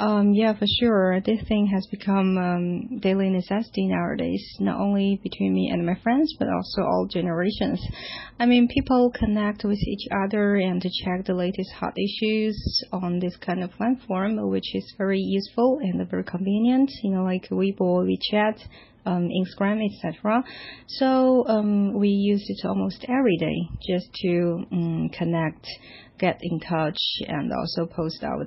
Um, yeah, for sure. This thing has become um, daily necessity nowadays, not only between me and my friends, but also all generations. I mean, people connect with each other and check the latest hot issues on this kind of platform, which is very useful and very convenient. You know, like Weibo, WeChat, um, Instagram, etc. So um, we use it almost every day just to um, connect, get in touch, and also post our